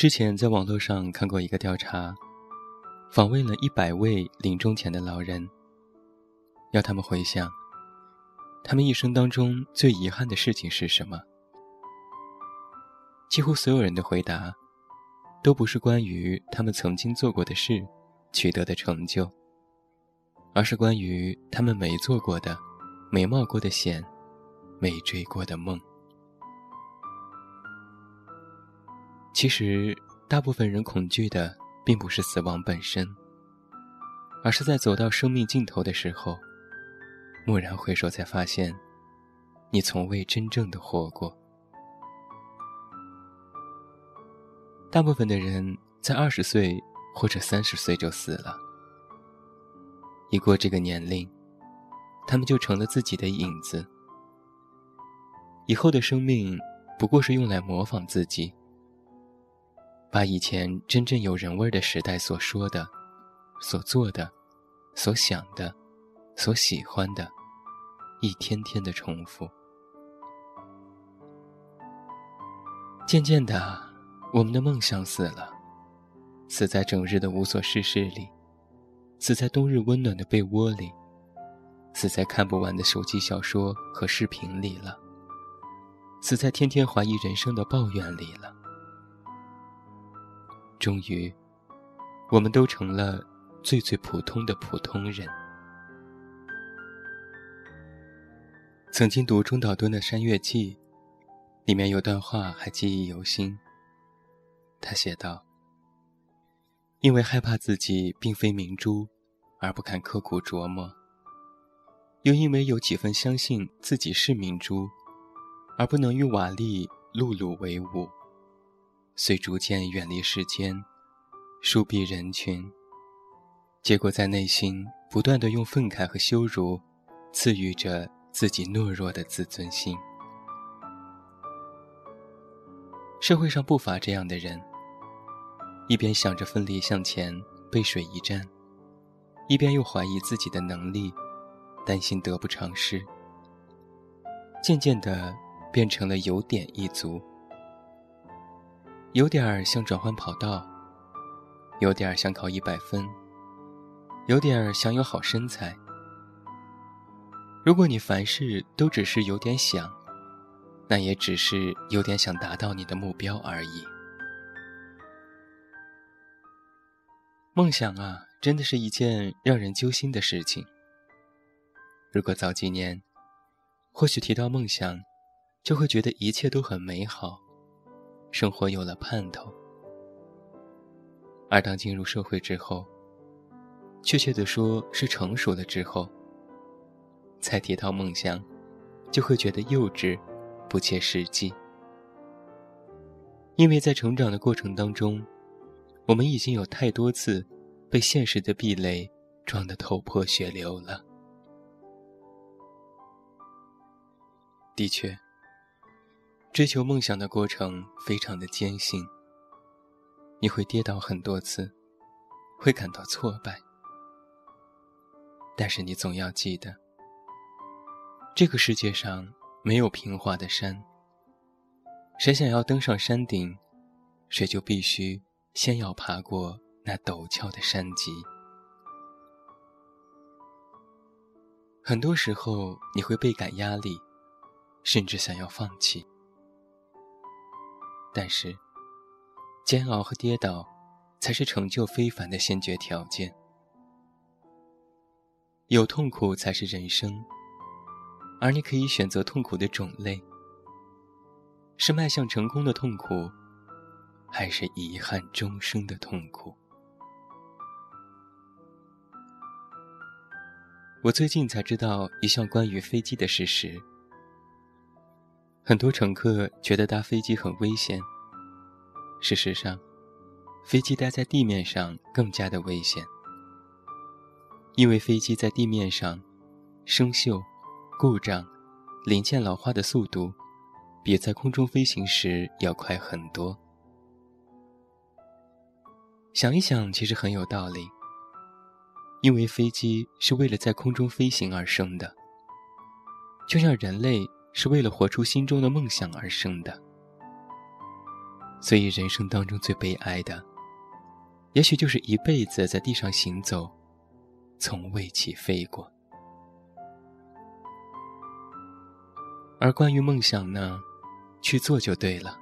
之前在网络上看过一个调查，访问了一百位临终前的老人，要他们回想，他们一生当中最遗憾的事情是什么？几乎所有人的回答，都不是关于他们曾经做过的事、取得的成就，而是关于他们没做过的、没冒过的险、没追过的梦。其实，大部分人恐惧的并不是死亡本身，而是在走到生命尽头的时候，蓦然回首，才发现，你从未真正的活过。大部分的人在二十岁或者三十岁就死了，一过这个年龄，他们就成了自己的影子。以后的生命不过是用来模仿自己。把以前真正有人味的时代所说的、所做的、所想的、所喜欢的，一天天的重复。渐渐的，我们的梦想死了，死在整日的无所事事里，死在冬日温暖的被窝里，死在看不完的手机小说和视频里了，死在天天怀疑人生的抱怨里了。终于，我们都成了最最普通的普通人。曾经读中岛敦的《山月记》，里面有段话还记忆犹新。他写道：“因为害怕自己并非明珠，而不敢刻苦琢磨；又因为有几分相信自己是明珠，而不能与瓦砾碌碌为伍。”遂逐渐远离世间，疏避人群。结果在内心不断的用愤慨和羞辱，赐予着自己懦弱的自尊心。社会上不乏这样的人，一边想着奋力向前，背水一战，一边又怀疑自己的能力，担心得不偿失。渐渐的，变成了有点一族。有点儿像转换跑道，有点儿想考一百分，有点儿想有好身材。如果你凡事都只是有点想，那也只是有点想达到你的目标而已。梦想啊，真的是一件让人揪心的事情。如果早几年，或许提到梦想，就会觉得一切都很美好。生活有了盼头，而当进入社会之后，确切的说是成熟了之后，再提到梦想，就会觉得幼稚、不切实际。因为在成长的过程当中，我们已经有太多次被现实的壁垒撞得头破血流了。的确。追求梦想的过程非常的艰辛，你会跌倒很多次，会感到挫败，但是你总要记得，这个世界上没有平滑的山。谁想要登上山顶，谁就必须先要爬过那陡峭的山脊。很多时候，你会倍感压力，甚至想要放弃。但是，煎熬和跌倒，才是成就非凡的先决条件。有痛苦才是人生，而你可以选择痛苦的种类：是迈向成功的痛苦，还是遗憾终生的痛苦？我最近才知道一项关于飞机的事实。很多乘客觉得搭飞机很危险。事实上，飞机待在地面上更加的危险，因为飞机在地面上，生锈、故障、零件老化的速度，比在空中飞行时要快很多。想一想，其实很有道理，因为飞机是为了在空中飞行而生的，就像人类。是为了活出心中的梦想而生的。所以人生当中最悲哀的，也许就是一辈子在地上行走，从未起飞过。而关于梦想呢，去做就对了。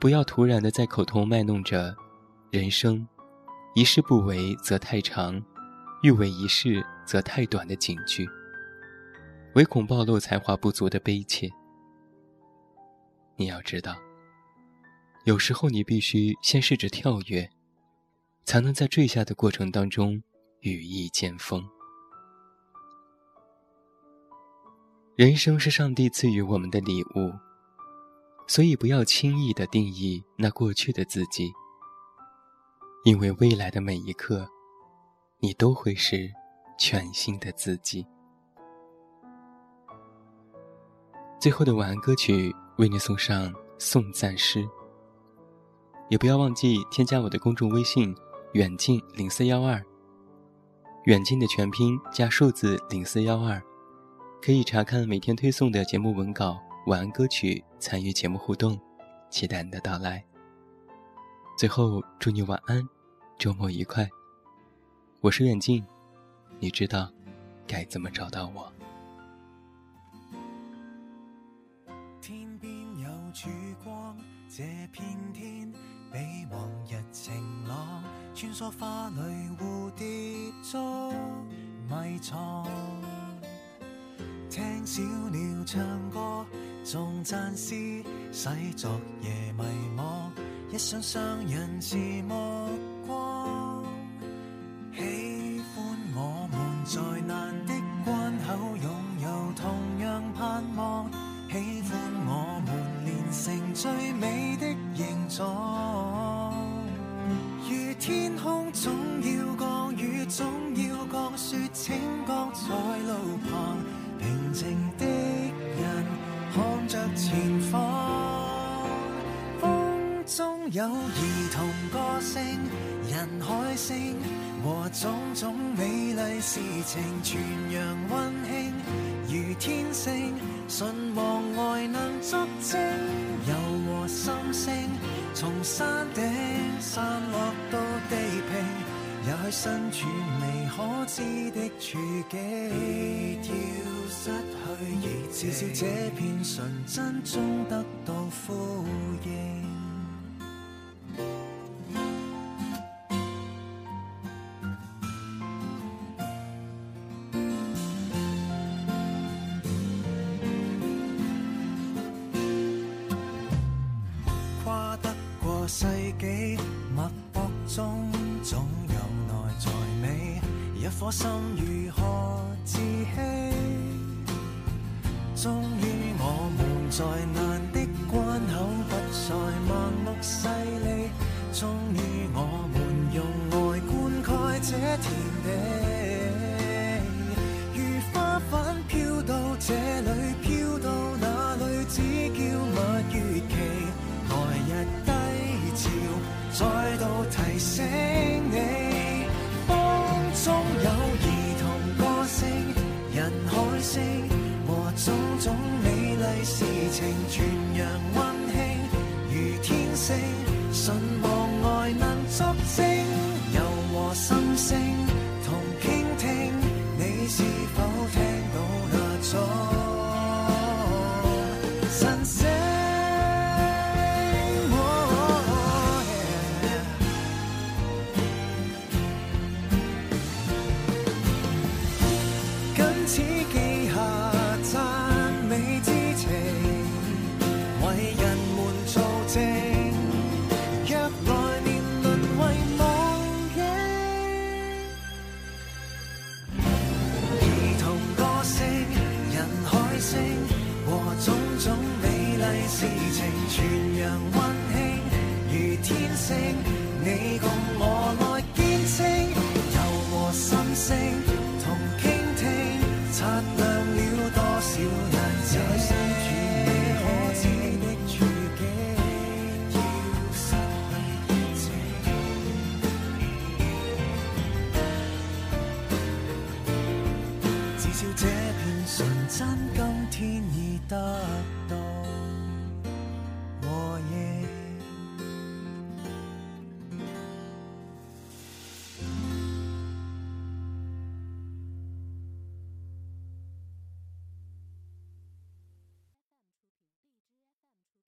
不要突然的在口头卖弄着“人生一事不为则太长，欲为一事则太短”的警句，唯恐暴露才华不足的悲切。你要知道，有时候你必须先试着跳跃，才能在坠下的过程当中羽翼渐丰。人生是上帝赐予我们的礼物，所以不要轻易的定义那过去的自己，因为未来的每一刻，你都会是全新的自己。最后的晚安歌曲为你送上送赞诗，也不要忘记添加我的公众微信“远近零四幺二”，远近的全拼加数字零四幺二。可以查看每天推送的节目文稿、晚安歌曲，参与节目互动，期待你的到来。最后，祝你晚安，周末愉快。我是远近，你知道该怎么找到我。这片天比往日晴朗，穿梭花里蝴蝶中迷藏。听小鸟唱歌，仲赞诗，使昨夜迷惘。一双双人是目有儿童歌声、人海声和种种美丽事情，全样温馨如天性，纯望爱能作证，柔和心声从山顶散落到地平。也许身处未可知的处境，要失去，至少这片纯真中得到呼应。世纪脉搏中，总有内在美。一颗心如何自欺？终于我们在难的关口不再盲目势利，终于我们用爱灌溉这田地，请你。风中有儿童歌声、人海声和种种美丽事情，你但今天已得到。